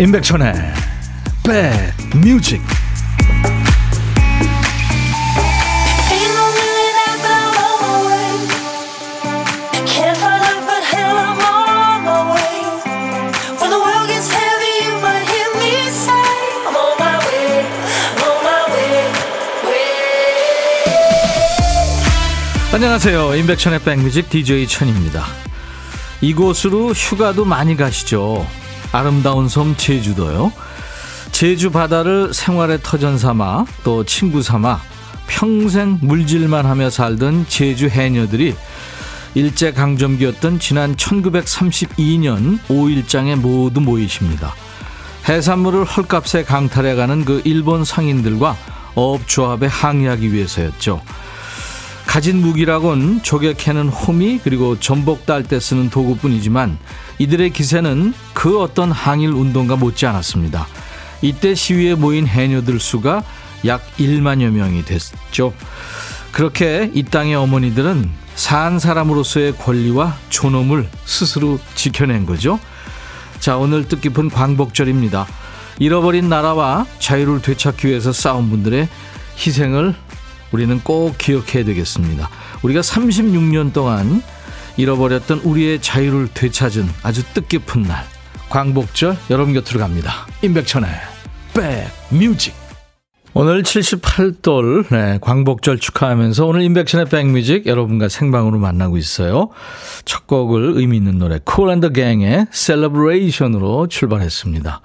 임백천의 백뮤직. 안녕하세요. 임백천의 백뮤직 DJ 천입니다. 이곳으로 휴가도 많이 가시죠 아름다운 섬 제주도요. 제주 바다를 생활의 터전 삼아 또 친구 삼아 평생 물질만 하며 살던 제주 해녀들이 일제 강점기였던 지난 1932년 5일장에 모두 모이십니다. 해산물을 헐값에 강탈해가는 그 일본 상인들과 어업조합에 항의하기 위해서였죠. 가진 무기라곤 조개 캐는 호미 그리고 전복 딸 때 쓰는 도구뿐이지만 이들의 기세는 그 어떤 항일 운동과 못지 않았습니다. 이때 시위에 모인 해녀들 수가 약 1만여 명이 됐죠. 그렇게 이 땅의 어머니들은 산 사람으로서의 권리와 존엄을 스스로 지켜낸 거죠. 자, 오늘 뜻깊은 광복절입니다. 잃어버린 나라와 자유를 되찾기 위해서 싸운 분들의 희생을 우리는 꼭 기억해야 되겠습니다. 우리가 36년 동안 잃어버렸던 우리의 자유를 되찾은 아주 뜻깊은 날. 광복절 여러분 곁으로 갑니다. 임백천의 백뮤직. 오늘 78돌 네, 광복절 축하하면서 오늘 임백천의 백뮤직 여러분과 생방으로 만나고 있어요. 첫 곡을 의미 있는 노래 Kool & The Gang의 Celebration으로 출발했습니다.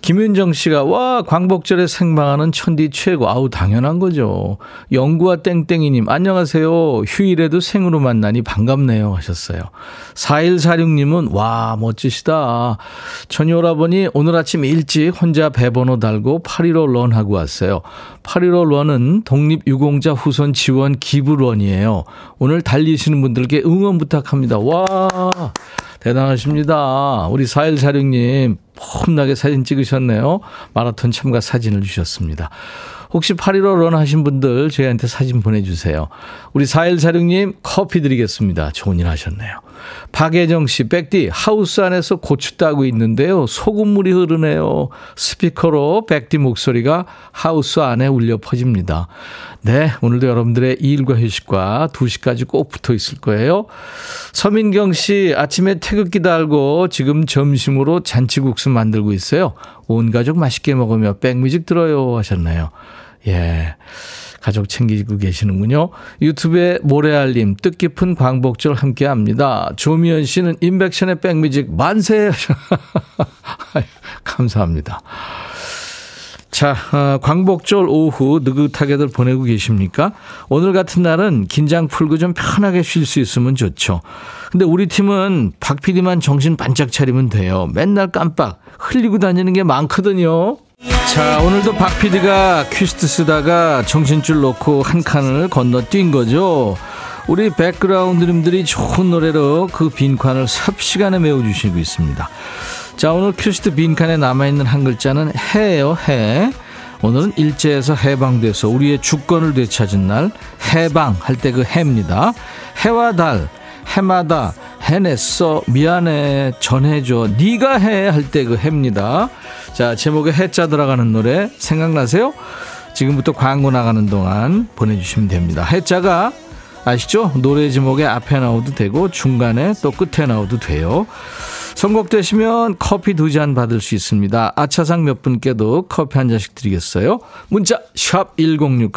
김윤정 씨가 와 광복절에 생방하는 천디 최고 아우 당연한 거죠. 영구와 땡땡이님 안녕하세요. 휴일에도 생으로 만나니 반갑네요 하셨어요. 4146님은 와 멋지시다. 전효라버니 오늘 아침 일찍 혼자 배번호 달고 815 런하고 왔어요. 815 런은 독립유공자 후손 지원 기부런이에요. 오늘 달리시는 분들께 응원 부탁합니다. 와 대단하십니다. 우리 4146님 폼나게 사진 찍으셨네요. 마라톤 참가 사진을 주셨습니다. 혹시 8.15런 하신 분들 저희한테 사진 보내주세요. 우리 4146님 커피 드리겠습니다. 좋은 일 하셨네요. 박예정 씨, 백디, 하우스 안에서 고추 따고 있는데요. 소금물이 흐르네요. 스피커로 백디 목소리가 하우스 안에 울려 퍼집니다. 네, 오늘도 여러분들의 일과 휴식과 2시까지 꼭 붙어 있을 거예요. 서민경 씨, 아침에 태극기 달고 지금 점심으로 잔치국수 만들고 있어요. 온 가족 맛있게 먹으며 백뮤직 들어요 하셨나요? 예. 가족 챙기고 계시는군요. 유튜브에 모래알림 뜻깊은 광복절 함께 합니다. 조미연 씨는 인백션의 백뮤직 만세! 감사합니다. 자, 어, 광복절 오후 느긋하게들 보내고 계십니까? 오늘 같은 날은 긴장 풀고 좀 편하게 쉴 수 있으면 좋죠. 근데 우리 팀은 박 PD만 정신 반짝 차리면 돼요. 맨날 깜빡 흘리고 다니는 게 많거든요. 자, 오늘도 박 PD가 퀴스트 쓰다가 정신줄 놓고 한 칸을 건너 뛴 거죠. 우리 백그라운드님들이 좋은 노래로 그 빈칸을 삽시간에 메워주시고 있습니다. 자, 오늘 퀴스트 빈칸에 남아있는 한 글자는 해예요, 해. 오늘은 일제에서 해방돼서 우리의 주권을 되찾은 날, 해방 할 때 그 해입니다. 해와 달, 해마다 해냈어. 미안해. 전해줘. 네가 해. 할 때 그 해입니다. 자 제목에 해자 들어가는 노래 생각나세요? 지금부터 광고 나가는 동안 보내주시면 됩니다. 해자가 아시죠? 노래 제목에 앞에 나오도 되고 중간에 또 끝에 나오도 돼요 선곡되시면 커피 두 잔 받을 수 있습니다. 아차상 몇 분께도 커피 한 잔씩 드리겠어요. 문자 1061,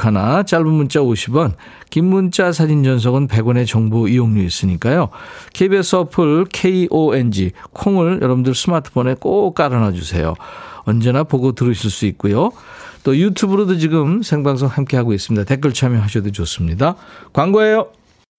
짧은 문자 50원, 긴 문자 사진 전송은 100원의 정보 이용료 있으니까요. KBS 어플 KONG 콩을 여러분들 스마트폰에 꼭 깔아놔 주세요. 언제나 보고 들으실 수 있고요. 또 유튜브로도 지금 생방송 함께하고 있습니다. 댓글 참여하셔도 좋습니다. 광고예요.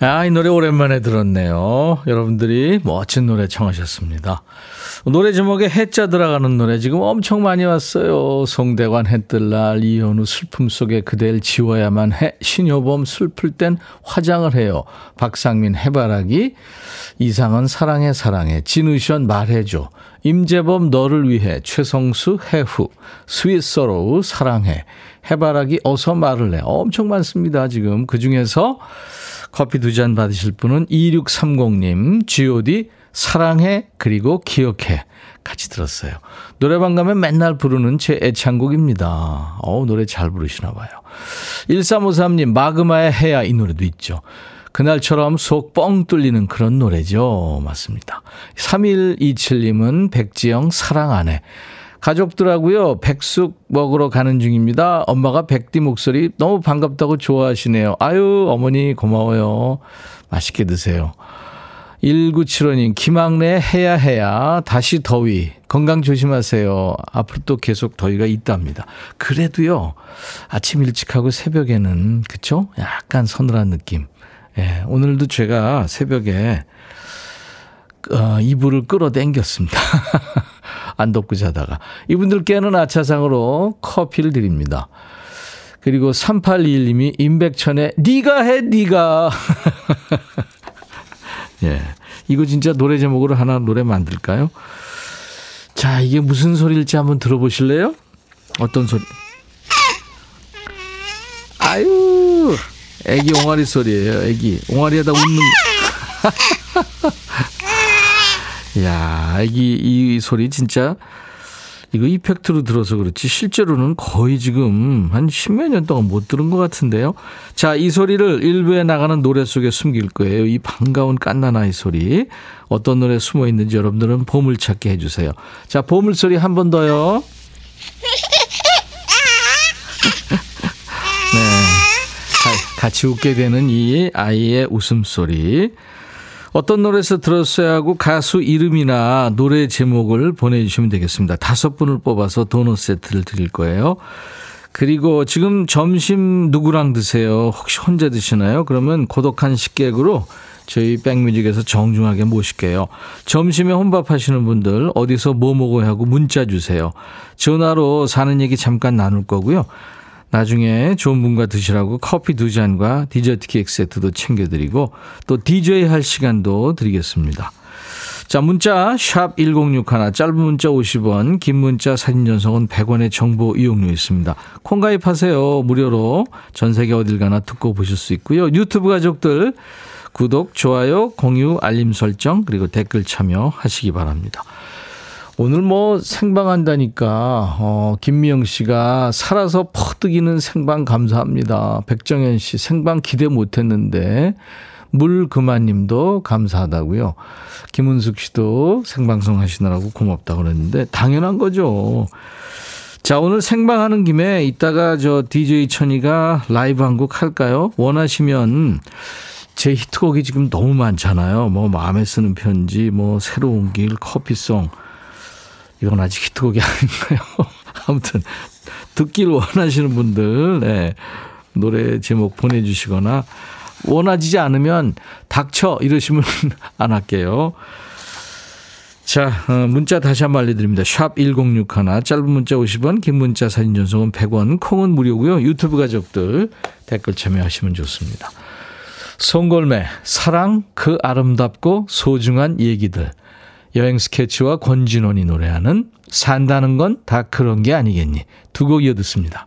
아, 이 노래 오랜만에 들었네요. 여러분들이 멋진 노래 청하셨습니다. 노래 제목에 해자 들어가는 노래 지금 엄청 많이 왔어요. 송대관 해뜰날, 이현우 슬픔 속에 그댈 지워야만 해, 신효범 슬플 땐 화장을 해요. 박상민 해바라기, 이상은 사랑해 사랑해, 지누션 말해줘, 임재범 너를 위해, 최성수 해후, Sweet Sorrow 사랑해, 해바라기 어서 말을 해. 엄청 많습니다 지금. 그 중에서 커피 두 잔 받으실 분은 2630님, GOD 사랑해 그리고 기억해 같이 들었어요. 노래방 가면 맨날 부르는 제 애창곡입니다. 어 노래 잘 부르시나 봐요. 1353님 마그마의 해야 이 노래도 있죠. 그날처럼 속 뻥 뚫리는 그런 노래죠. 맞습니다. 3127님은 백지영 사랑 안해. 가족들하고요, 백숙 먹으러 가는 중입니다. 엄마가 백디 목소리 너무 반갑다고 좋아하시네요. 아유, 어머니 고마워요. 맛있게 드세요. 1975님, 김학래 해야 해야, 다시 더위. 건강 조심하세요. 앞으로 또 계속 더위가 있답니다. 그래도요, 아침 일찍하고 새벽에는, 그쵸? 약간 서늘한 느낌. 예, 오늘도 제가 새벽에, 어, 이불을 끌어당겼습니다. 안 덮고 자다가. 이분들께는 아차상으로 커피를 드립니다. 그리고 3821님이 임백천의 니가 해 니가 예. 이거 진짜 노래 제목으로 하나 노래 만들까요? 자, 이게 무슨 소리일지 한번 들어보실래요? 어떤 소리? 아유, 애기 옹알이 소리예요. 애기 옹알이 하다 웃는. 야, 애기 이 소리 진짜 이거 이펙트로 들어서 그렇지 실제로는 거의 지금 한 십몇 년 동안 못 들은 것 같은데요. 자, 이 소리를 일부에 나가는 노래 속에 숨길 거예요. 이 반가운 깐나나이 소리. 어떤 노래 숨어 있는지 여러분들은 보물찾기 해주세요. 자, 보물 소리 한 번 더요. 네. 같이 웃게 되는 이 아이의 웃음소리. 어떤 노래에서 들었어야 하고 가수 이름이나 노래 제목을 보내주시면 되겠습니다. 다섯 분을 뽑아서 도넛 세트를 드릴 거예요. 그리고 지금 점심 누구랑 드세요? 혹시 혼자 드시나요? 그러면 고독한 식객으로 저희 백뮤직에서 정중하게 모실게요. 점심에 혼밥 하시는 분들 어디서 뭐 먹어야 하고 문자 주세요. 전화로 사는 얘기 잠깐 나눌 거고요. 나중에 좋은 분과 드시라고 커피 두 잔과 디저트 케이크 세트도 챙겨드리고 또 DJ 할 시간도 드리겠습니다. 자, 문자 샵 1061, 짧은 문자 50원, 긴 문자 사진 전송은 100원의 정보 이용료 있습니다. 콩 가입하세요. 무료로 전 세계 어딜 가나 듣고 보실 수 있고요. 유튜브 가족들 구독, 좋아요, 공유, 알림 설정 그리고 댓글 참여하시기 바랍니다. 오늘 뭐 생방한다니까 어, 김미영 씨가 살아서 퍼뜨기는 생방 감사합니다. 백정현 씨 생방 기대 못했는데 물 그만님도 감사하다고요. 김은숙 씨도 생방송 하시느라고 고맙다고 그랬는데 당연한 거죠. 자 오늘 생방하는 김에 이따가 저 DJ 천이가 라이브 한 곡 할까요? 원하시면 제 히트곡이 지금 너무 많잖아요. 뭐 마음에 쓰는 편지, 뭐 새로운 길, 커피송. 이건 아직 히트곡이 아닌가요? 아무튼 듣기를 원하시는 분들 네, 노래 제목 보내주시거나 원하지 않으면 닥쳐 이러시면 안 할게요. 자, 어, 문자 다시 한번 알려드립니다. 샵 1061, 짧은 문자 50원, 긴 문자 사진 전송은 100원, 콩은 무료고요. 유튜브 가족들 댓글 참여하시면 좋습니다. 송골매, 사랑, 그 아름답고 소중한 얘기들. 여행 스케치와 권진원이 노래하는 산다는 건 다 그런 게 아니겠니. 두 곡 이어 듣습니다.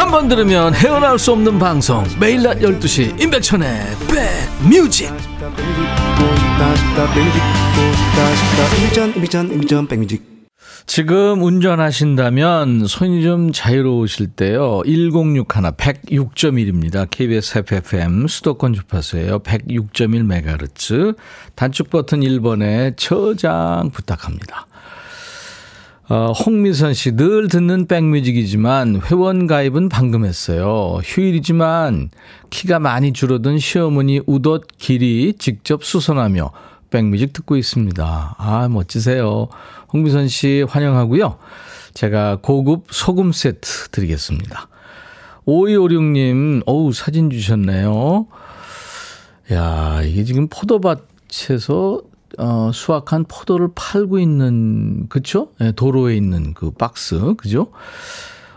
한 번 들으면 헤어나올 수 없는 방송 매일 낮 12시 임백천의 백뮤직 지금 운전하신다면 손이 좀 자유로우실 때요. 1061 106.1입니다. KBS FFM 수도권 주파수예요. 106.1MHz. 단축 버튼 1번에 저장 부탁합니다. 어, 홍미선 씨, 늘 듣는 백뮤직이지만 회원 가입은 방금 했어요. 휴일이지만 키가 많이 줄어든 시어머니 우덧 길이 직접 수선하며 백뮤직 듣고 있습니다. 아, 멋지세요. 홍미선 씨 환영하고요. 제가 고급 소금 세트 드리겠습니다. 5256님, 어우, 사진 주셨네요. 야, 이게 지금 포도밭에서 어, 수확한 포도를 팔고 있는, 그쵸? 네, 도로에 있는 그 박스, 그죠?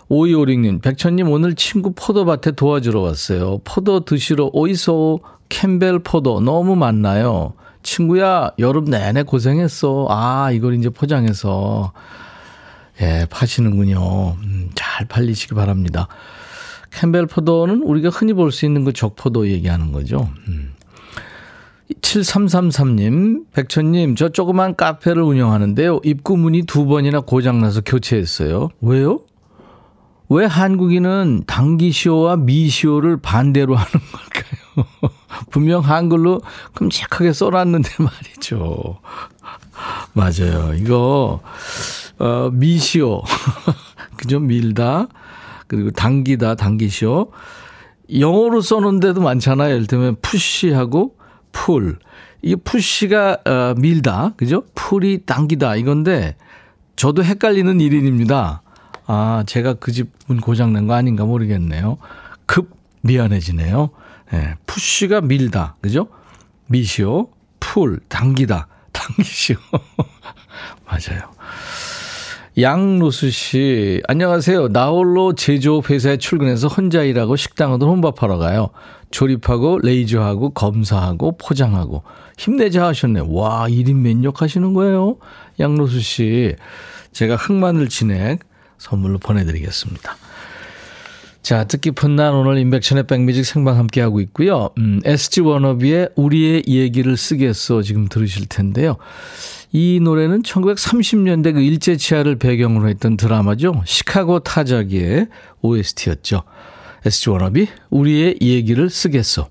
5256님, 백천님 오늘 친구 포도밭에 도와주러 왔어요. 포도 드시러 오이소 캠벨 포도 너무 많나요? 친구야, 여름 내내 고생했어. 아, 이걸 이제 포장해서, 예, 파시는군요. 음, 잘 팔리시기 바랍니다. 캠벨 포도는 우리가 흔히 볼 수 있는 그 적포도 얘기하는 거죠. 음. 7333님, 백천님, 저 조그만 카페를 운영하는데요. 입구 문이 두 번이나 고장나서 교체했어요. 왜요? 왜 한국인은 당기시오와 미시오를 반대로 하는 걸까요? 분명 한글로 끔찍하게 써놨는데 말이죠. 맞아요. 이거, 어, 미시오. 그죠? 밀다. 그리고 당기다, 당기시오. 영어로 써놓은 데도 많잖아요. 예를 들면 푸시하고 풀. 이게 푸시가 어, 밀다. 그죠? 풀이 당기다. 이건데 저도 헷갈리는 일인입니다. 아, 제가 그 집은 고장난 거 아닌가 모르겠네요. 급 미안해지네요. 예, 푸쉬가 밀다. 그죠? 미시오, 풀, 당기다. 당기시오. 맞아요. 양로수 씨, 안녕하세요. 나홀로 제조업 회사에 출근해서 혼자 일하고 식당으로 혼밥하러 가요. 조립하고 레이저하고 검사하고 포장하고 힘내자 하셨네. 와, 1인 면역 하시는 거예요. 양로수 씨. 제가 흑마늘 진액 선물로 보내드리겠습니다. 자, 뜻깊은 날 오늘 인백션의 백뮤직 생방 함께하고 있고요. 음, SG 워너비의 우리의 얘기를 쓰겠어 지금 들으실 텐데요. 이 노래는 1930년대 그 일제치하를 배경으로 했던 드라마죠. 시카고 타자기의 OST였죠. SG 워너비 우리의 얘기를 쓰겠어.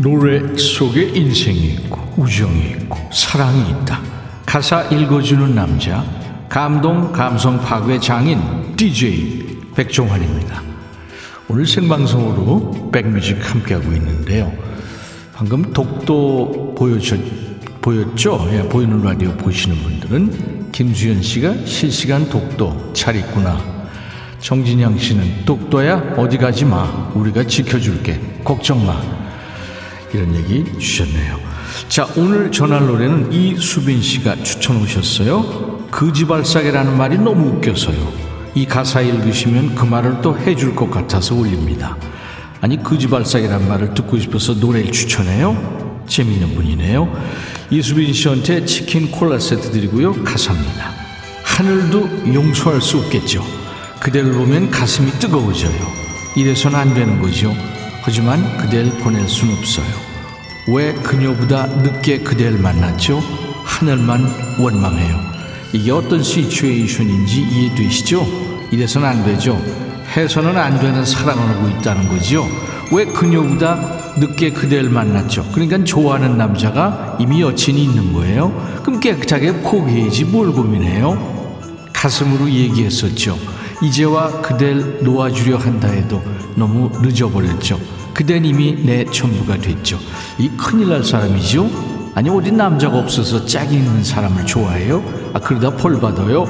노래 속에 인생이 있고 우정이 있고 사랑이 있다. 가사 읽어주는 남자 감동 감성 파괴 장인 DJ 백종환입니다. 오늘 생방송으로 백뮤직 함께하고 있는데요. 방금 독도 보여줬, 보였죠? 예, 보이는 라디오 보시는 분들은 김수현 씨가 실시간 독도 잘 있구나. 정진양 씨는 독도야 어디 가지 마. 우리가 지켜줄게. 걱정 마. 이런 얘기 주셨네요. 자, 오늘 전할 노래는 이수빈 씨가 추천 오셨어요. 그지발사계라는 말이 너무 웃겨서요. 이 가사 읽으시면 그 말을 또 해줄 것 같아서 올립니다. 아니, 그지발사계라는 말을 듣고 싶어서 노래를 추천해요? 재밌는 분이네요. 이수빈 씨한테 치킨 콜라 세트 드리고요. 가사입니다. 하늘도 용서할 수 없겠죠. 그대를 보면 가슴이 뜨거워져요. 이래서는 안 되는 거죠. 하지만 그댈 보낼 순 없어요. 왜 그녀보다 늦게 그댈 만났죠? 하늘만 원망해요. 이게 어떤 시츄에이션인지 이해되시죠? 이래서는 안 되죠. 해서는 안 되는 사랑을 하고 있다는 거지요. 왜 그녀보다 늦게 그댈 만났죠? 그러니까 좋아하는 남자가 이미 여친이 있는 거예요. 그럼 깨끗하게 포기해야지 뭘 고민해요? 가슴으로 얘기했었죠. 이제와 그댈 놓아주려 한다 해도 너무 늦어버렸죠. 그댄 이미 내 전부가 됐죠. 이 큰일 날 사람이죠. 아니 어디 남자가 없어서 짝이 있는 사람을 좋아해요? 아 그러다 벌 받아요.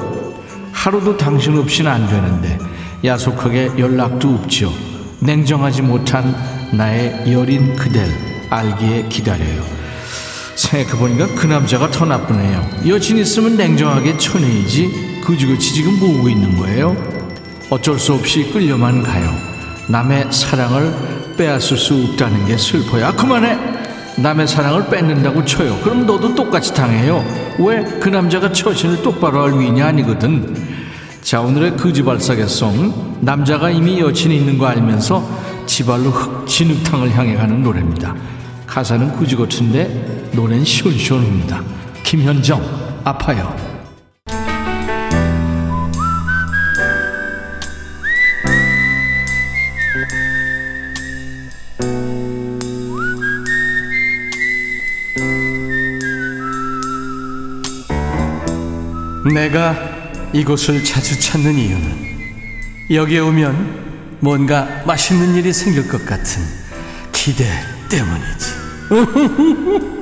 하루도 당신 없이는 안 되는데 야속하게 연락도 없죠. 냉정하지 못한 나의 여린 그댈 알기에 기다려요. 생각해보니까 그 남자가 더 나쁘네요. 여친 있으면 냉정하게 쳐내야지. 그지그지 지금 뭐하고 있는 거예요? 어쩔 수 없이 끌려만 가요. 남의 사랑을 빼앗을 수 없다는 게 슬퍼요. 아, 그만해! 남의 사랑을 뺏는다고 쳐요. 그럼 너도 똑같이 당해요. 왜? 그 남자가 처신을 똑바로 할 위인이 아니거든. 자, 오늘의 거지발사계송. 남자가 이미 여친이 있는 거 알면서 지발로 흙, 진흙탕을 향해 가는 노래입니다. 가사는 같은데 노래는 시원시원합니다. 김현정, 아파요. 내가 이곳을 자주 찾는 이유는 여기에 오면 뭔가 맛있는 일이 생길 것 같은 기대 때문이지.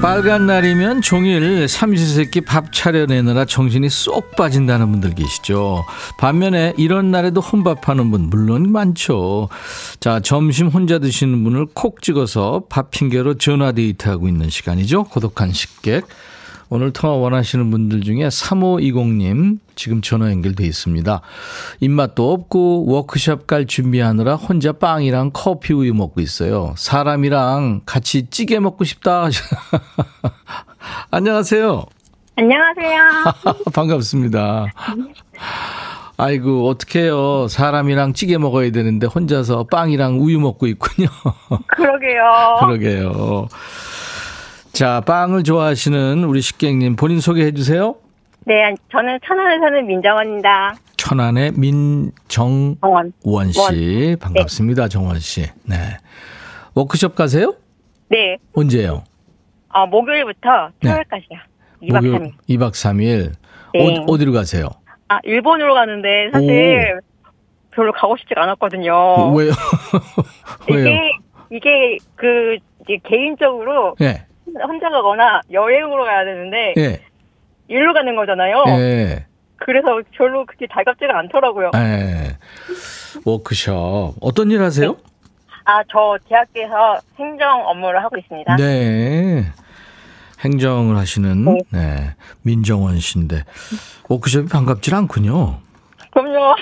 빨간 날이면 종일 삼시세끼 밥 차려내느라 정신이 쏙 빠진다는 분들 계시죠. 반면에 이런 날에도 혼밥하는 분 물론 많죠. 자, 점심 혼자 드시는 분을 콕 찍어서 밥 핑계로 전화 데이트하고 있는 시간이죠. 고독한 식객. 오늘 통화 원하시는 분들 중에 3520님 지금 전화 연결돼 있습니다. 입맛도 없고 워크숍 갈 준비하느라 혼자 빵이랑 커피 우유 먹고 있어요. 사람이랑 같이 찌개 먹고 싶다. 안녕하세요. 안녕하세요. 반갑습니다. 아이고 어떡해요. 사람이랑 찌개 먹어야 되는데 혼자서 빵이랑 우유 먹고 있군요. 그러게요. 그러게요. 자, 빵을 좋아하시는 우리 식객님 본인 소개해 주세요. 네, 저는 천안에 사는 민정원입니다. 천안의 민정원 정원. 씨. 반갑습니다. 정원 씨. 네. 워크숍 가세요? 네, 언제요? 어, 목요일부터 네. 토요일까지요. 2박 3일. 2박 3일. 네. 어, 디로 가세요? 아, 일본으로 가는데 사실 별로 가고 싶지가 않았거든요. 왜요? 왜요? 이게, 이게 그, 개인적으로 예. 혼자 가거나 여행으로 가야 되는데 예. 일로 가는 거잖아요. 예. 그래서 별로 그렇게 달갑지가 않더라고요. 예. 워크숍. 어떤 일 하세요? 아, 저 대학교에서 행정 업무를 하고 있습니다. 네. 행정을 하시는 네. 네. 민정원 씨인데 워크숍이 반갑질 않군요. 그럼요.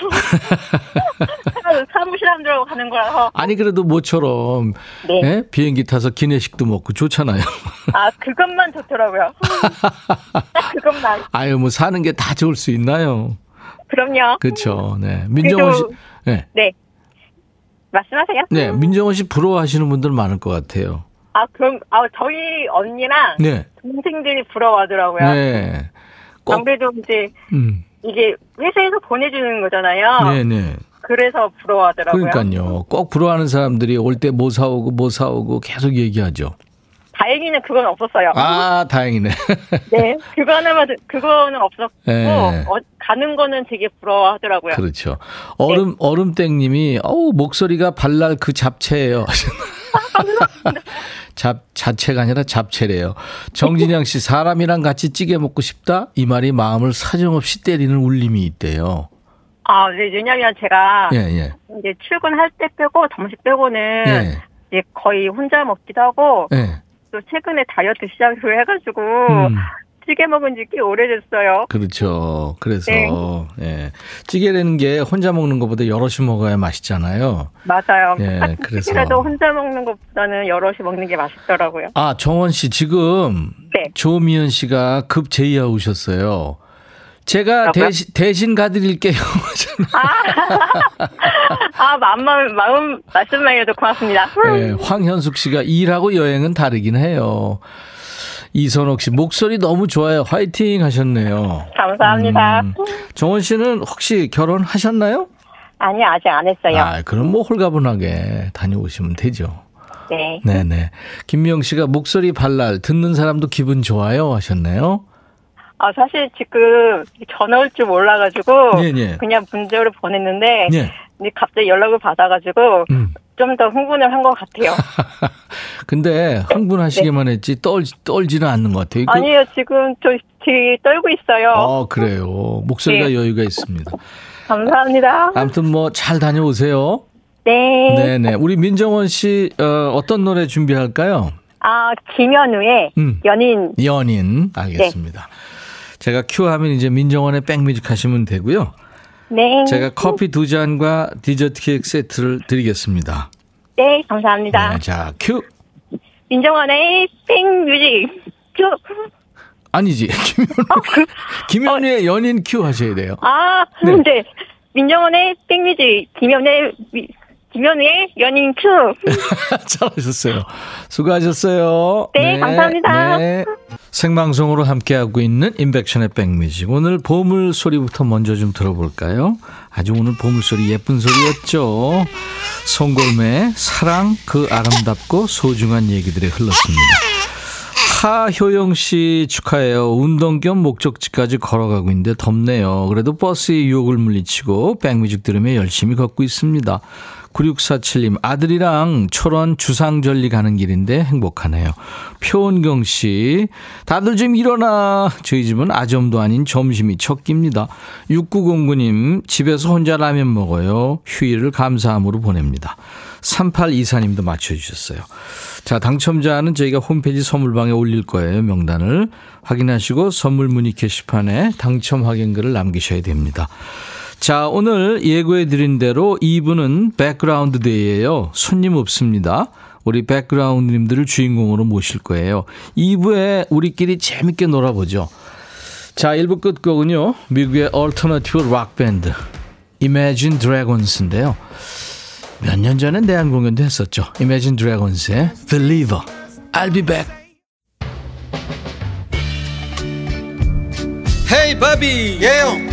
사무실 안 들어가고 가는 거라서. 아니 그래도 모처럼 네. 예? 비행기 타서 기내식도 먹고 좋잖아요. 아, 그것만 좋더라고요. 딱 그것만. 아유 뭐 사는 게 다 좋을 수 있나요? 그럼요. 그렇죠. 네. 민정원 씨 네. 네. 말씀하세요. 네, 민정원 씨 부러워하시는 분들 많을 것 같아요. 아, 그럼, 아, 저희 언니랑 네. 동생들이 부러워하더라고요. 네. 꼭 아무래도 이제 음. 이게 회사에서 보내주는 거잖아요. 네, 네. 그래서 부러워하더라고요. 그러니까요. 꼭 부러워하는 사람들이 올 때 뭐 사오고 뭐 사오고 계속 얘기하죠. 다행히는 그건 없었어요. 아, 다행이네. 네. 그거 하나만, 그거는 없었고, 네. 어, 가는 거는 되게 부러워하더라고요. 그렇죠. 얼음 얼음땡님이 어우 목소리가 발랄 그 잡채예요. 잡 자체가 아니라 잡채래요. 정진영 씨 사람이랑 같이 찌개 먹고 싶다 이 말이 마음을 사정없이 때리는 울림이 있대요. 아, 네. 왜냐면 제가 예 예. 이제 출근할 때 빼고 점심 빼고는 예. 이제 거의 혼자 먹기도 하고 예. 또 최근에 다이어트 시작을 해가지고 음, 찌개 먹은 지 꽤 오래됐어요. 그렇죠. 그래서 네. 예. 찌개라는 게 혼자 먹는 것보다 여럿이 먹어야 맛있잖아요. 맞아요. 예, 그래서. 찌개라도 혼자 먹는 것보다는 여럿이 먹는 게 맛있더라고요. 아 정원 씨 지금 네. 조미연 씨가 급 제의하 오셨어요. 제가 뭐라고요? 대신, 대신 가드릴게요. 아, 마음만, 마음, 말씀만 해도 고맙습니다. 네, 황현숙 씨가 일하고 여행은 다르긴 해요. 이선옥 씨 목소리 너무 좋아요. 화이팅 하셨네요. 감사합니다. 음, 정원 씨는 혹시 결혼하셨나요? 아니, 아직 안 했어요. 아, 그럼 뭐 홀가분하게 다녀오시면 되죠. 네. 네네. 김미영 씨가 목소리 발랄 듣는 사람도 기분 좋아요 하셨네요. 아, 사실 지금 전화 올 줄 몰라가지고 네, 네. 그냥 문자로 보냈는데 네. 근데 갑자기 연락을 받아가지고 음. 좀 더 흥분을 한 것 같아요. 근데 흥분하시기만 했지 떨, 떨지는 않는 것 같아요. 그- 아니요, 지금 저 되게 떨고 있어요. 어, 그래요. 목소리가 네. 여유가 있습니다. 감사합니다. 아무튼 뭐 잘 다녀오세요. 네. 네네. 우리 민정원 씨, 어, 어떤 노래 준비할까요? 아, 김현우의 음. 연인. 연인. 알겠습니다. 제가 큐 하면 이제 민정원의 백뮤직 하시면 되고요. 네. 제가 커피 두 잔과 디저트 케이크 세트를 드리겠습니다. 네, 감사합니다. 네, 자, 큐. 민정원의 백뮤직 큐. 아니지. 김현우, 김현우의 연인 큐 하셔야 돼요. 아, 네. 네. 민정원의 백뮤직 김현우의 미- 김현우의 연인 큐. 잘하셨어요. 수고하셨어요. 네, 감사합니다. 생방송으로 함께하고 있는 인백션의 백뮤직. 오늘 보물 소리부터 먼저 좀 들어볼까요? 아주 오늘 보물 소리 예쁜 소리였죠. 송골매의 사랑 그 아름답고 소중한 얘기들이 흘렀습니다. 하효영 씨 축하해요. 운동 겸 목적지까지 걸어가고 있는데 덥네요. 그래도 버스의 유혹을 물리치고 백뮤직 들으며 열심히 걷고 있습니다. 9647님, 아들이랑 철원 주상절리 가는 길인데 행복하네요. 표은경 씨, 다들 좀 일어나. 저희 집은 아점도 아닌 점심이 첫 끼입니다. 6909님, 집에서 혼자 라면 먹어요. 휴일을 감사함으로 보냅니다. 3824님도 맞춰주셨어요. 자, 당첨자는 저희가 홈페이지 선물방에 올릴 거예요. 명단을 확인하시고 선물 문의 게시판에 당첨 확인글을 남기셔야 됩니다. 자, 오늘 예고해 드린 대로 2부는 백그라운드 day예요. 손님 없습니다. 우리 백그라운드님들을 주인공으로 모실 거예요. 2부에 우리끼리 재밌게 놀아보죠. 자, 1부 끝곡은요. 미국의 alternative rock 밴드 Imagine Dragons인데요. 몇 년 전에 내한 공연도 했었죠. Imagine Dragons의 Believer. I'll be back. 헤이 바비 예영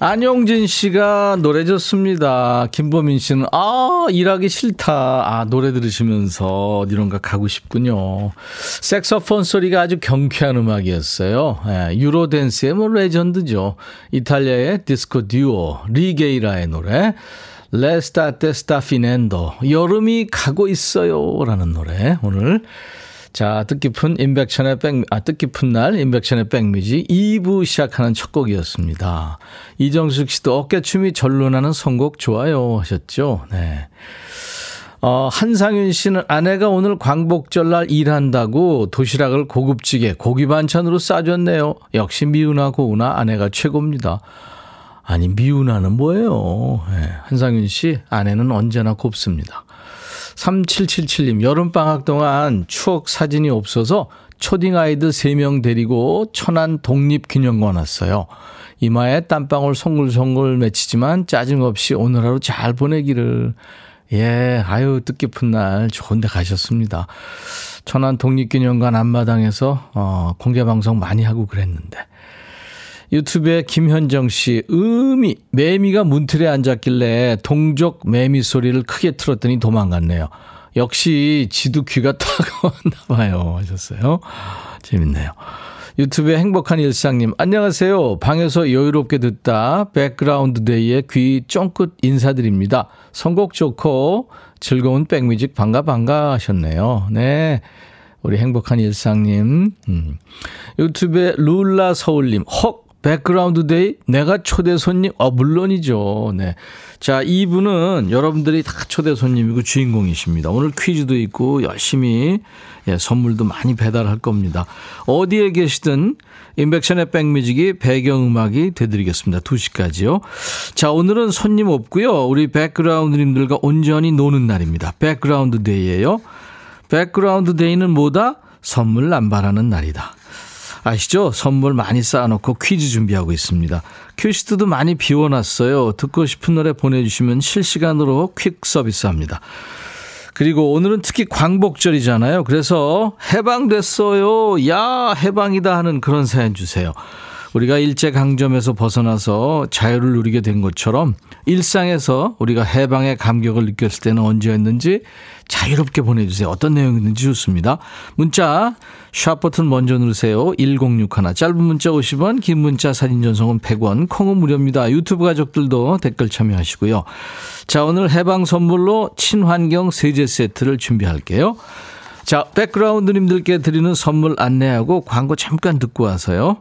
안용진 씨가 노래 좋습니다. 김보민 씨는 아 일하기 싫다. 아 노래 들으시면서 어디론가 가고 싶군요. 색소폰 소리가 아주 경쾌한 음악이었어요. 예, 유로 댄스의 뭐 레전드죠. 이탈리아의 디스코 듀오 리게이라의 노래 L'estate sta finendo 여름이 가고 있어요라는 노래 오늘 자, 뜻깊은 임백천의 백, 아, 뜻깊은 날, 임백천의 백뮤직 2부 시작하는 첫 곡이었습니다. 이정숙 씨도 어깨춤이 절로 나는 선곡 좋아요 하셨죠? 네. 어, 한상윤 씨는 아내가 오늘 광복절 날 일한다고 도시락을 고급지게 고기 반찬으로 싸줬네요. 역시 미우나 고우나 아내가 최고입니다. 아니, 미우나는 뭐예요? 네. 한상윤 씨, 아내는 언제나 곱습니다. 3777님, 여름방학 동안 추억 사진이 없어서 초딩 아이들 3명 데리고 천안 독립기념관 왔어요. 이마에 땀방울 송글송글 맺히지만 짜증 없이 오늘 하루 잘 보내기를. 예, 아유, 뜻깊은 날 좋은 데 가셨습니다. 천안 독립기념관 앞마당에서, 어, 공개방송 많이 하고 그랬는데. 유튜브에 김현정 씨, 음이, 매미가 문틀에 앉았길래 동족 매미 소리를 크게 틀었더니 도망갔네요. 역시 지도 귀가 따가웠나 봐요. 하셨어요. 재밌네요. 유튜브에 행복한 일상님, 안녕하세요. 방에서 여유롭게 듣다 백그라운드 day에 귀 쫑긋 인사드립니다. 선곡 좋고 즐거운 백뮤직 반가 반가 하셨네요. 네. 우리 행복한 일상님. 음. 유튜브에 룰라 서울님, 헉! 백그라운드 day 내가 초대 손님 어 물론이죠. 네. 자, 이분은 여러분들이 다 초대 손님이고 주인공이십니다. 오늘 퀴즈도 있고 열심히 예, 선물도 많이 배달할 겁니다. 어디에 계시든 임백천의 백뮤직이 배경음악이 되드리겠습니다. 2시까지요. 자, 오늘은 손님 없고요. 우리 백그라운드님들과 온전히 노는 날입니다. 백그라운드 day예요. 백그라운드 day는 뭐다? 선물 남발하는 날이다. 아시죠? 선물 많이 쌓아놓고 퀴즈 준비하고 있습니다. 큐시트도 많이 비워놨어요. 듣고 싶은 노래 보내주시면 실시간으로 퀵 서비스합니다. 그리고 오늘은 특히 광복절이잖아요. 그래서 해방됐어요. 야, 해방이다 하는 그런 사연 주세요. 우리가 일제강점에서 벗어나서 자유를 누리게 된 것처럼 일상에서 우리가 해방의 감격을 느꼈을 때는 언제였는지 자유롭게 보내주세요. 어떤 내용이든지 좋습니다. 문자 샵 버튼 먼저 누르세요. 1061 짧은 문자 50원 긴 문자 사진 전송은 100원 콩은 무료입니다. 유튜브 가족들도 댓글 참여하시고요. 자 오늘 해방 선물로 친환경 세제 세트를 준비할게요. 자 백그라운드님들께 드리는 선물 안내하고 광고 잠깐 듣고 와서요.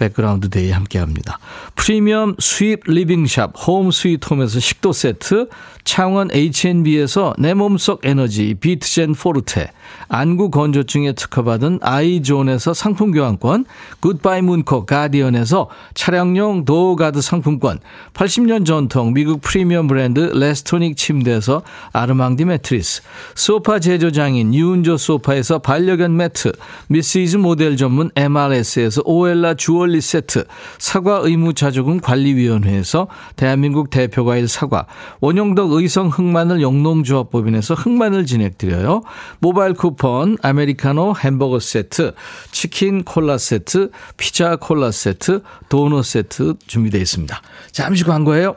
백그라운드 day 함께 합니다. 프리미엄 수입 living shop Home Sweet Home에서 식도 세트, 창원 H&B에서 내 몸속 에너지 비트젠 포르테, 안구 건조증에 특허받은 아이존에서 상품 교환권, 굿바이 문콕 가디언에서 차량용 도어가드 상품권, 80년 전통 미국 프리미엄 브랜드 레스토닉 침대에서 아르망디 매트리스, 소파 제조장인 유운조 소파에서 반려견 매트, 미시즈 모델 전문 MRS에서 오엘라 주얼리 세트, 사과 의무 자조금 관리위원회에서 대한민국 대표과일 사과, 원용덕 의성 흑마늘 영농조합법인에서 흑마늘 진행드려요. 모바일 쿠폰, 아메리카노 햄버거 세트, 치킨 콜라 세트, 피자 콜라 세트, 도넛 세트 준비되어 있습니다. 잠시 광고예요.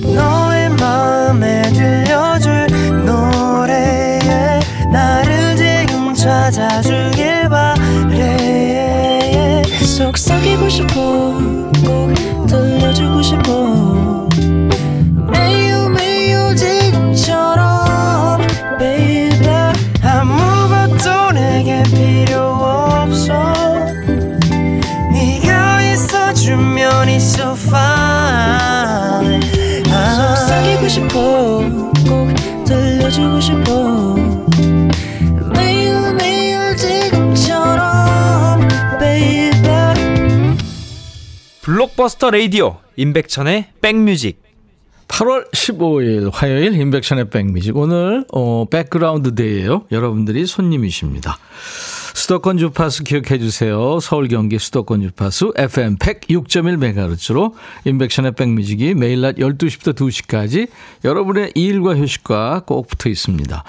너의 마음에 들려줄 노래에 나를 지금 찾아주길 바래 속삭이고 싶어 꼭 들려주고 싶어 블록버스터 레이디오 임백천의 백뮤직 8월 15일 화요일 임백천의 백뮤직 오늘 어, background day예요. 여러분들이 손님이십니다. 수도권 주파수 기억해 주세요. 서울 경기 수도권 주파수 FM 106.1MHz로 임백천의 백뮤직이 매일 낮 12시부터 2시까지 여러분의 일과 휴식과 꼭 붙어 있습니다.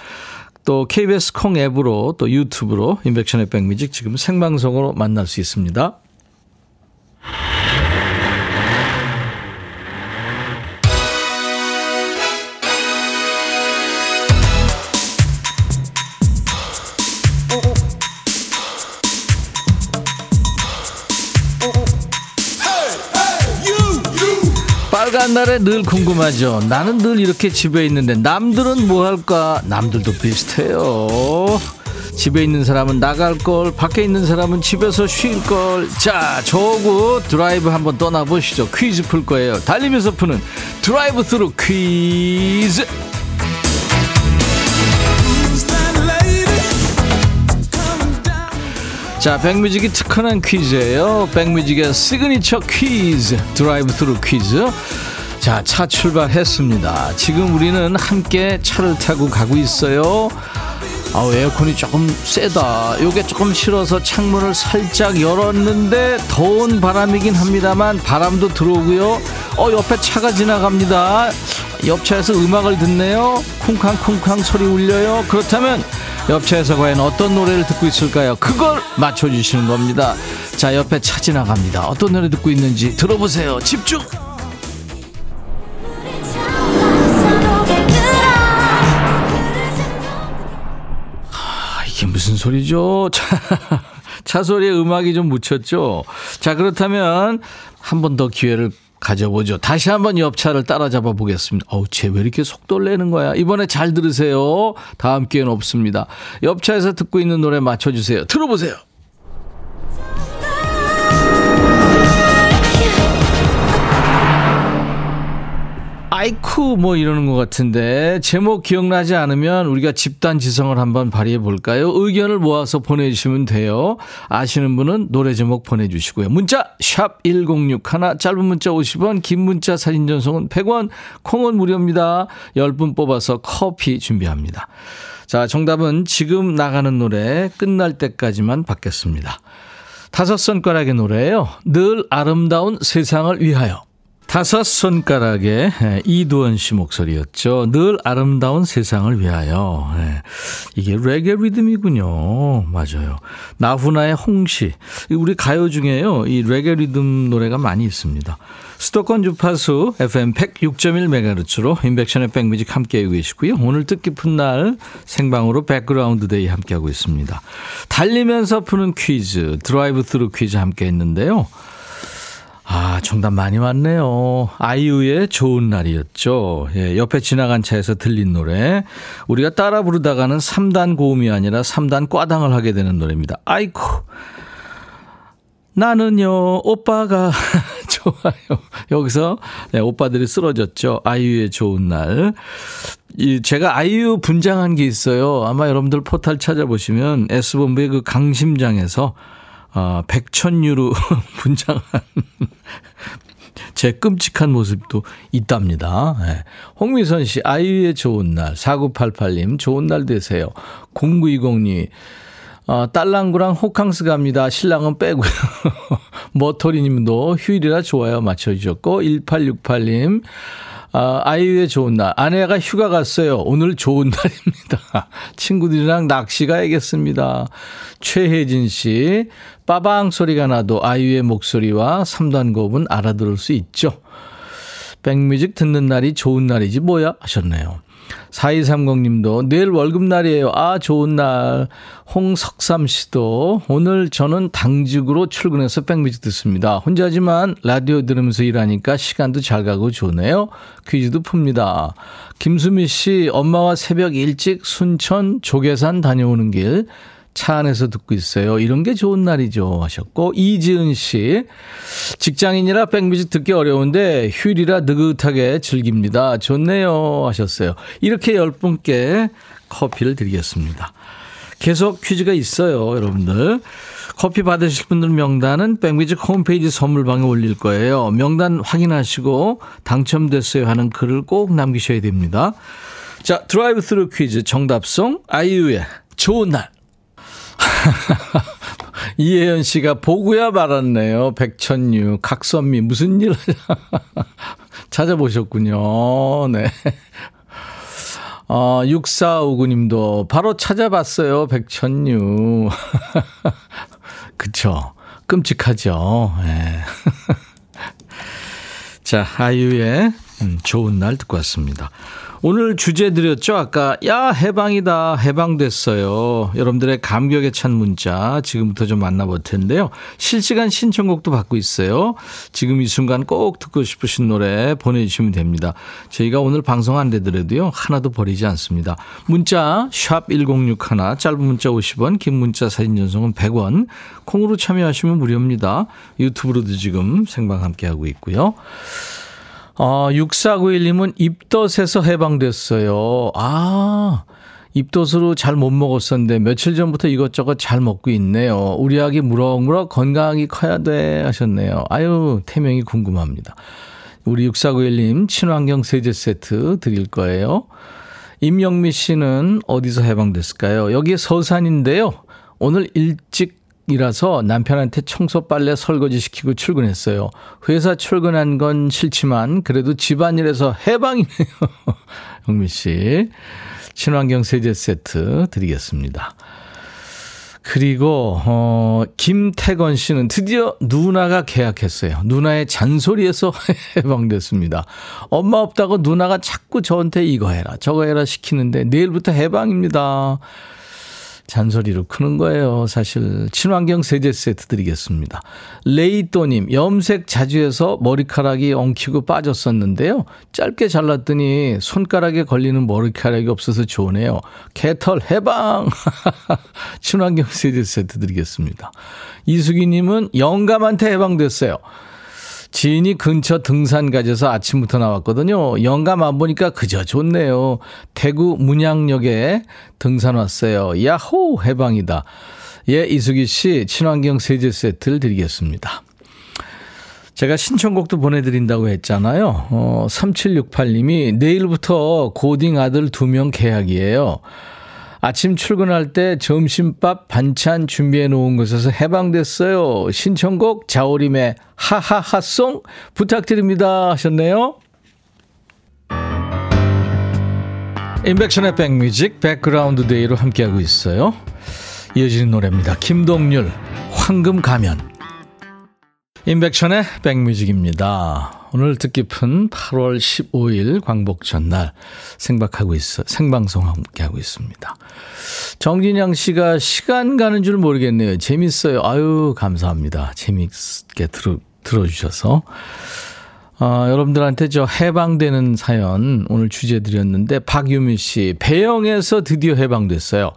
또 KBS 콩 앱으로 또 유튜브로 임백천의 백뮤직 지금 생방송으로 만날 수 있습니다. 빨간 날에 늘 궁금하죠. 나는 늘 이렇게 집에 있는데 남들은 뭐 할까? 남들도 비슷해요. 집에 있는 사람은 나갈 걸, 밖에 있는 사람은 집에서 쉴 걸. 자, 저하고 드라이브 한번 떠나보시죠. 퀴즈 풀 거예요. 달리면서 푸는 드라이브 스루 퀴즈. 자, 백뮤직이 특허 낸 퀴즈예요. 백뮤직의 시그니처 퀴즈, 드라이브 스루 퀴즈. 자, 차 출발했습니다. 지금 우리는 함께 차를 타고 가고 있어요. 아, 에어컨이 조금 세다. 요게 조금 싫어서 창문을 살짝 열었는데 더운 바람이긴 합니다만 바람도 들어오고요. 어, 옆에 차가 지나갑니다. 옆차에서 음악을 듣네요. 쿵쾅쿵쾅 소리 울려요. 그렇다면 옆차에서 과연 어떤 노래를 듣고 있을까요? 그걸 맞춰주시는 겁니다. 자, 옆에 차 지나갑니다. 어떤 노래 듣고 있는지 들어보세요. 집중! 이게 무슨 소리죠? 차, 차 소리에 음악이 좀 묻혔죠? 자, 그렇다면 한 번 더 기회를 가져보죠. 다시 한번 옆차를 따라잡아 보겠습니다. 어우, 쟤 왜 이렇게 속도를 내는 거야? 이번에 잘 들으세요. 다음 기회는 없습니다. 옆차에서 듣고 있는 노래 맞춰주세요. 들어보세요. 아이쿠 뭐 이러는 것 같은데 제목 기억나지 않으면 우리가 집단 지성을 한번 발휘해 볼까요? 의견을 모아서 보내주시면 돼요. 아시는 분은 노래 제목 보내주시고요. 문자 샵 1061 짧은 문자 50원 긴 문자 사진 전송은 100원 콩은 무료입니다. 10분 뽑아서 커피 준비합니다. 자 정답은 지금 나가는 노래 끝날 때까지만 받겠습니다. 다섯 손가락의 노래예요. 늘 아름다운 세상을 위하여. 다섯 손가락의 예, 이두원 씨 목소리였죠. 늘 아름다운 세상을 위하여. 예, 이게 레게 리듬이군요. 맞아요. 나훈아의 홍시. 우리 가요 중에요. 이 레게 리듬 노래가 많이 있습니다. 수도권 주파수 FM 106.1MHz로 임백천의 백뮤직 함께하고 계시고요. 오늘 뜻깊은 날 생방으로 background day 함께하고 있습니다. 달리면서 푸는 퀴즈, 드라이브 스루 퀴즈 함께 했는데요. 아, 정답 많이 왔네요. 아이유의 좋은 날이었죠. 예, 옆에 지나간 차에서 들린 노래. 우리가 따라 부르다가는 3단 고음이 아니라 3단 꽈당을 하게 되는 노래입니다. 아이쿠. 나는요, 오빠가 좋아요. 여기서 네, 오빠들이 쓰러졌죠. 아이유의 좋은 날. 이 제가 아이유 분장한 게 있어요. 아마 여러분들 포탈 찾아보시면 S본부의 그 강심장에서 어, 백천유로 분장한 제 끔찍한 모습도 있답니다. 네. 홍미선 씨, 아이유의 좋은 날. 4988님, 좋은 날 되세요. 0920님, 어, 딸랑구랑 호캉스 갑니다. 신랑은 빼고요. 머터리님도 휴일이라 좋아요. 맞춰주셨고, 1868님, 아, 아이유의 좋은 날. 아내가 휴가 갔어요. 오늘 좋은 날입니다. 친구들이랑 낚시 가야겠습니다. 최혜진 씨. 빠방 소리가 나도 아이유의 목소리와 3단 고음은 알아들을 수 있죠. 백뮤직 듣는 날이 좋은 날이지 뭐야 하셨네요. 4230님도 내일 월급날이에요. 아, 좋은 날. 홍석삼 씨도 오늘 저는 당직으로 출근해서 백뮤직 듣습니다. 혼자지만 라디오 들으면서 일하니까 시간도 잘 가고 좋네요. 퀴즈도 풉니다. 김수미 씨, 엄마와 새벽 일찍 순천 조계산 다녀오는 길. 차 안에서 듣고 있어요. 이런 게 좋은 날이죠. 하셨고, 이지은 씨. 직장인이라 백뮤직 듣기 어려운데 휴일이라 느긋하게 즐깁니다. 좋네요. 하셨어요. 이렇게 열 분께 커피를 드리겠습니다. 계속 퀴즈가 있어요. 여러분들. 커피 받으실 분들 명단은 백뮤직 홈페이지 선물방에 올릴 거예요. 명단 확인하시고 당첨됐어요 하는 글을 꼭 남기셔야 됩니다. 자, 드라이브 스루 퀴즈 정답송 아이유의 좋은 날. 이혜연 씨가 보고야 말았네요. 백천유, 각선미, 무슨 일 찾아보셨군요. 네. 어, 6459님도 바로 찾아봤어요. 백천유. 그쵸. 끔찍하죠. 네. 자, 아이유의 음, 좋은 날 듣고 왔습니다. 오늘 주제 드렸죠. 아까 야 해방이다 해방됐어요. 여러분들의 감격에 찬 문자 지금부터 좀 만나볼 텐데요. 실시간 신청곡도 받고 있어요. 지금 이 순간 꼭 듣고 싶으신 노래 보내주시면 됩니다. 저희가 오늘 방송 안 되더라도요 하나도 버리지 않습니다. 문자 샵 #1061 짧은 문자 50원, 긴 문자 사진 전송은 100원. 콩으로 참여하시면 무료입니다. 유튜브로도 지금 생방 함께 하고 있고요. 어, 6491님은 입덧에서 해방됐어요. 아, 입덧으로 잘 못 먹었었는데 며칠 전부터 이것저것 잘 먹고 있네요. 우리 아기 무럭무럭 건강하게 커야 돼 하셨네요. 아유, 태명이 궁금합니다. 우리 6491님 친환경 세제 세트 드릴 거예요. 임영미 씨는 어디서 해방됐을까요? 여기 서산인데요. 오늘 일찍 이라서 남편한테 청소 빨래 설거지 시키고 출근했어요. 회사 출근한 건 싫지만 그래도 집안일에서 해방이네요. 영미 씨. 친환경 세제 세트 드리겠습니다. 그리고 어 김태건 씨는 드디어 누나가 계약했어요. 누나의 잔소리에서 해방됐습니다. 엄마 없다고 누나가 자꾸 저한테 이거 해라 저거 해라 시키는데 내일부터 해방입니다. 잔소리로 크는 거예요. 사실 친환경 세제 세트 드리겠습니다. 레이또님 염색 자주 해서 머리카락이 엉키고 빠졌었는데요. 짧게 잘랐더니 손가락에 걸리는 머리카락이 없어서 좋네요. 개털 해방 친환경 세제 세트 드리겠습니다. 이수기님은 영감한테 해방됐어요. 지인이 근처 등산 가져서 아침부터 나왔거든요. 영감 안 보니까 그저 좋네요. 대구 문양역에 등산 왔어요. 야호! 해방이다. 예, 이수기 씨, 친환경 세제 세트를 드리겠습니다. 제가 신청곡도 보내드린다고 했잖아요. 어, 3768님이 내일부터 고딩 아들 두 명 계약이에요. 아침 출근할 때 점심밥 반찬 준비해 놓은 곳에서 해방됐어요. 신청곡 자우림의 하하하송 부탁드립니다 하셨네요. 임백천의 백뮤직 background day로 함께하고 있어요. 이어지는 노래입니다. 김동률 황금 가면 임백천의 백뮤직입니다. 오늘 뜻깊은 8월 15일 광복절날 생박하고 있어 생방송 함께 하고 있습니다. 정진양 씨가 시간 가는 줄 모르겠네요. 재밌어요. 아유 감사합니다. 재밌게 들어 들어주셔서 아, 여러분들한테 저 해방되는 사연 오늘 주제 드렸는데 박유미 씨 배영에서 드디어 해방됐어요.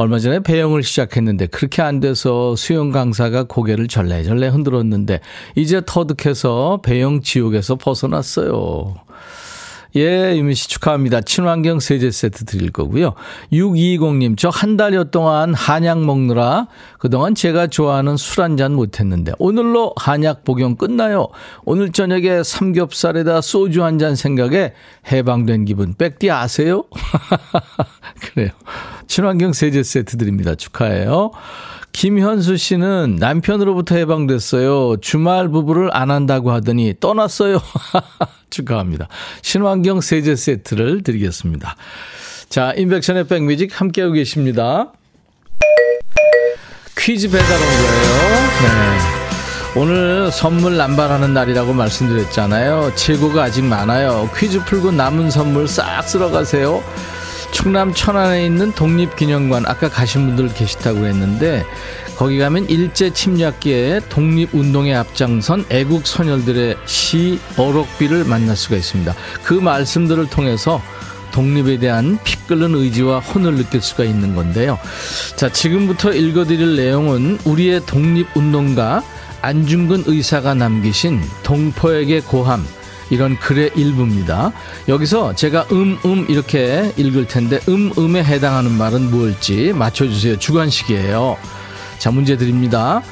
얼마 전에 배영을 시작했는데 그렇게 안 돼서 수영 강사가 고개를 절레절레 흔들었는데 이제 터득해서 배영 지옥에서 벗어났어요. 예, 유미 씨 축하합니다. 친환경 세제 세트 드릴 거고요. 620님, 저 한 달여 동안 한약 먹느라 그동안 제가 좋아하는 술 한 잔 못했는데 오늘로 한약 복용 끝나요. 오늘 저녁에 삼겹살에다 소주 한 잔 생각에 해방된 기분. 백디 아세요? 그래요. 친환경 세제 세트 드립니다. 축하해요. 김현수 씨는 남편으로부터 해방됐어요. 주말 부부를 안 한다고 하더니 떠났어요. 축하합니다. 신환경 세제 세트를 드리겠습니다. 자, 인백션의 백뮤직 함께하고 계십니다. 퀴즈 배달 온 거예요. 네. 오늘 선물 남발하는 날이라고 말씀드렸잖아요. 재고가 아직 많아요. 퀴즈 풀고 남은 선물 싹 쓸어가세요. 충남 천안에 있는 독립기념관 아까 가신 분들 계시다고 했는데 거기 가면 일제 침략기에 독립운동에 앞장선 애국 선열들의 시 어록비를 만날 수가 있습니다. 그 말씀들을 통해서 독립에 대한 피 끓는 의지와 혼을 느낄 수가 있는 건데요. 자, 지금부터 읽어드릴 내용은 우리의 독립운동가 안중근 의사가 남기신 동포에게 고함 이런 글의 일부입니다. 여기서 제가 음, 음 이렇게 읽을 텐데 음, 음에 해당하는 말은 뭘지 맞춰주세요. 주관식이에요. 자, 문제 드립니다.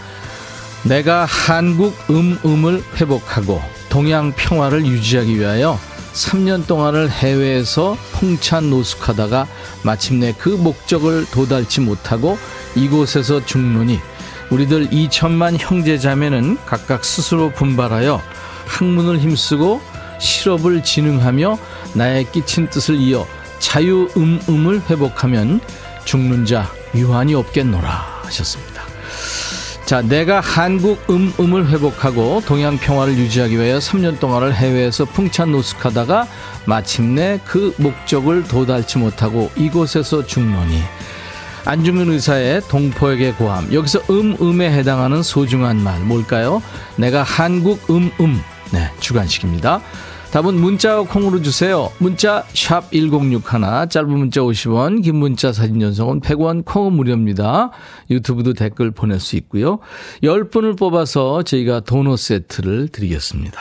내가 한국 음, 음을 회복하고 동양 평화를 유지하기 위하여 3년 동안을 해외에서 풍찬 노숙하다가 마침내 그 목적을 도달치 못하고 이곳에서 죽노니 우리들 2천만 형제 자매는 각각 스스로 분발하여 학문을 힘쓰고 실업을 진흥하며 나의 끼친 뜻을 이어 자유음음을 회복하면 죽는 자 유한이 없겠노라 하셨습니다. 자, 내가 한국 음음을 회복하고 동양 평화를 유지하기 위해 3년 동안을 해외에서 풍찬 노숙하다가 마침내 그 목적을 도달치 못하고 이곳에서 죽노니 안중근 의사의 동포에게 고함. 여기서 음음에 해당하는 소중한 말 뭘까요? 내가 한국 음음. 네, 주관식입니다. 답은 문자 콩으로 주세요. 문자 샵 1061, 짧은 문자 50원, 긴 문자 사진 전송은 100원, 콩은 무료입니다. 유튜브도 댓글 보낼 수 있고요. 10분을 뽑아서 저희가 도넛 세트를 드리겠습니다.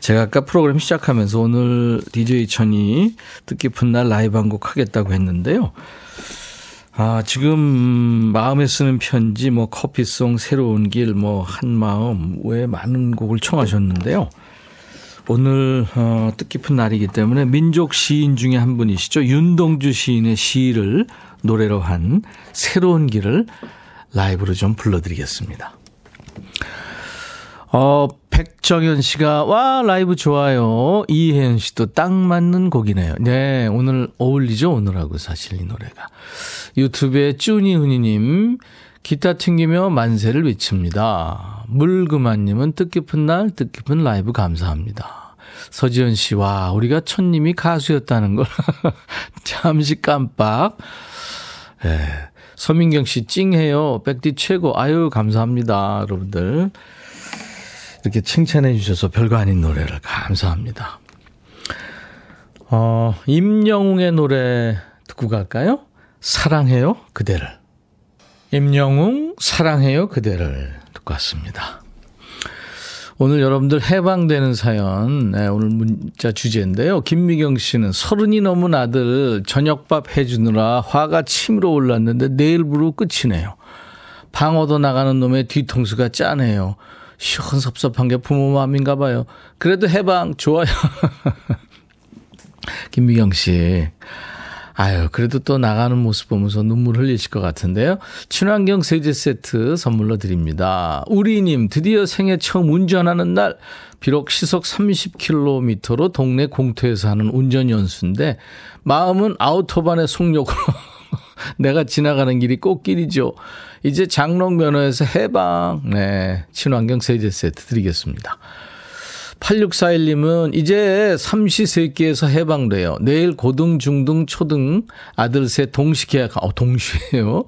제가 아까 프로그램 시작하면서 오늘 DJ 천이 뜻깊은 날 라이브 한 곡 하겠다고 했는데요. 아, 지금 마음에 쓰는 편지, 뭐 커피송, 새로운 길, 뭐 한마음 왜 많은 곡을 청하셨는데요. 오늘 어, 뜻깊은 날이기 때문에 민족 시인 중에 한 분이시죠. 윤동주 시인의 시를 노래로 한 새로운 길을 라이브로 좀 불러드리겠습니다. 어, 백정현 씨가, 와, 라이브 좋아요. 이혜연 씨도 딱 맞는 곡이네요. 네, 오늘 어울리죠, 오늘하고 사실 이 노래가. 유튜브에 쭈니훈이님, 기타 튕기며 만세를 외칩니다. 물그만님은 뜻깊은 날, 뜻깊은 라이브 감사합니다. 서지현 씨, 와, 우리가 천님이 가수였다는 걸 잠시 깜빡. 예. 서민경 씨, 찡해요. 백디 최고. 아유, 감사합니다. 여러분들. 이렇게 칭찬해 주셔서 별거 아닌 노래를 감사합니다. 어, 임영웅의 노래 듣고 갈까요? 사랑해요, 그대를. 임영웅, 사랑해요, 그대를 듣고 왔습니다. 오늘 여러분들 해방되는 사연, 네, 오늘 문자 주제인데요. 김미경 씨는 서른이 넘은 아들 저녁밥 해주느라 화가 침으로 올랐는데 내일부로 끝이네요. 방어도 나가는 놈의 뒤통수가 짜네요. 시원섭섭한 게 부모 마음인가 봐요. 그래도 해방 좋아요. 김미경 씨. 아유, 그래도 또 나가는 모습 보면서 눈물 흘리실 것 같은데요. 친환경 세제 세트 선물로 드립니다. 우리님, 드디어 생애 처음 운전하는 날, 비록 시속 30km로 동네 공터에서 하는 운전 연수인데, 마음은 아우토반의 속력으로. 내가 지나가는 길이 꽃길이죠. 이제 장롱 면허에서 해방. 네. 친환경 세제 세트 드리겠습니다. 8641님은 이제 삼시세끼에서 해방돼요. 내일 고등, 중등, 초등 아들 셋 동시 계약, 어, 동시에요.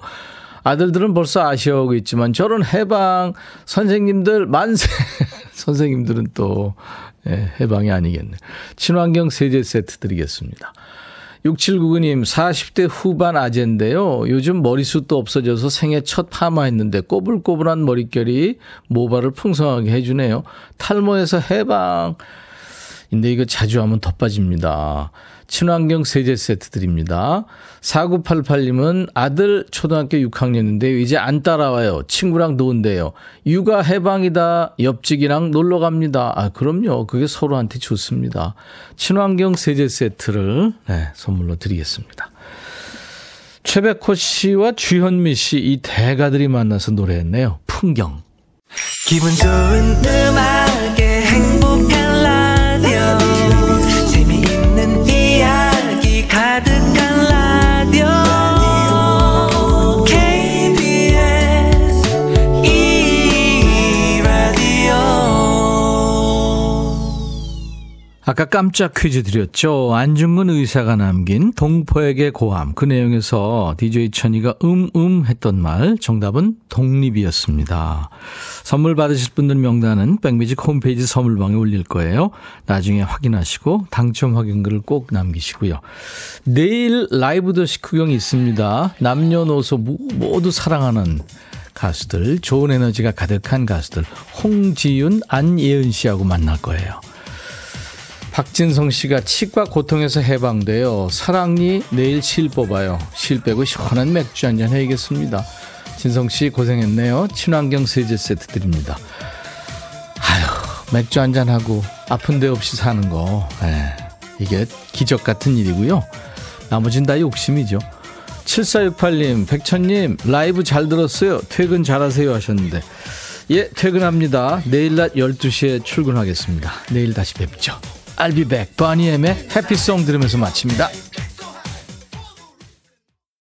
아들들은 벌써 아쉬워하고 있지만 저는 해방, 선생님들 만세. 선생님들은 또 예, 해방이 아니겠네. 친환경 세제 세트 드리겠습니다. 6799님, 40대 후반 아재인데요. 요즘 머리숱도 없어져서 생애 첫 파마했는데 꼬불꼬불한 머릿결이 모발을 풍성하게 해주네요. 탈모에서 해방. 근데 이거 자주 하면 더 빠집니다. 친환경 세제 세트 드립니다. 4988님은 아들 초등학교 6학년인데 이제 안 따라와요. 친구랑 노는데요. 육아 해방이다. 옆집이랑 놀러 갑니다. 아, 그럼요. 그게 서로한테 좋습니다. 친환경 세제 세트를 네, 선물로 드리겠습니다. 최백호 씨와 주현미 씨 이 대가들이 만나서 노래했네요. 풍경. 기분 좋은 음악 아까 깜짝 퀴즈 드렸죠. 안중근 의사가 남긴 동포에게 고함. 그 내용에서 DJ 천이가 음음 했던 말 정답은 독립이었습니다. 선물 받으실 분들 명단은 백미직 홈페이지 선물방에 올릴 거예요. 나중에 확인하시고 당첨 확인글을 꼭 남기시고요. 내일 라이브 더시 구경이 있습니다. 남녀노소 모두 사랑하는 가수들, 좋은 에너지가 가득한 가수들, 홍지윤, 안예은 씨하고 만날 거예요. 박진성 씨가 치과 고통에서 해방돼요. 사랑니 내일 실 뽑아요. 실 빼고 시원한 맥주 한 잔 해야겠습니다. 진성 씨 고생했네요. 친환경 세제 세트 드립니다. 아휴, 맥주 한 잔 하고 아픈 데 없이 사는 거. 에, 이게 기적 같은 일이고요. 나머진 다 욕심이죠. 7468님, 백천님, 라이브 잘 들었어요. 퇴근 잘하세요 하셨는데. 예, 퇴근합니다. 내일 낮 12시에 출근하겠습니다. 내일 다시 뵙죠. I'll be back. 버니엠의 해피송 들으면서 마칩니다.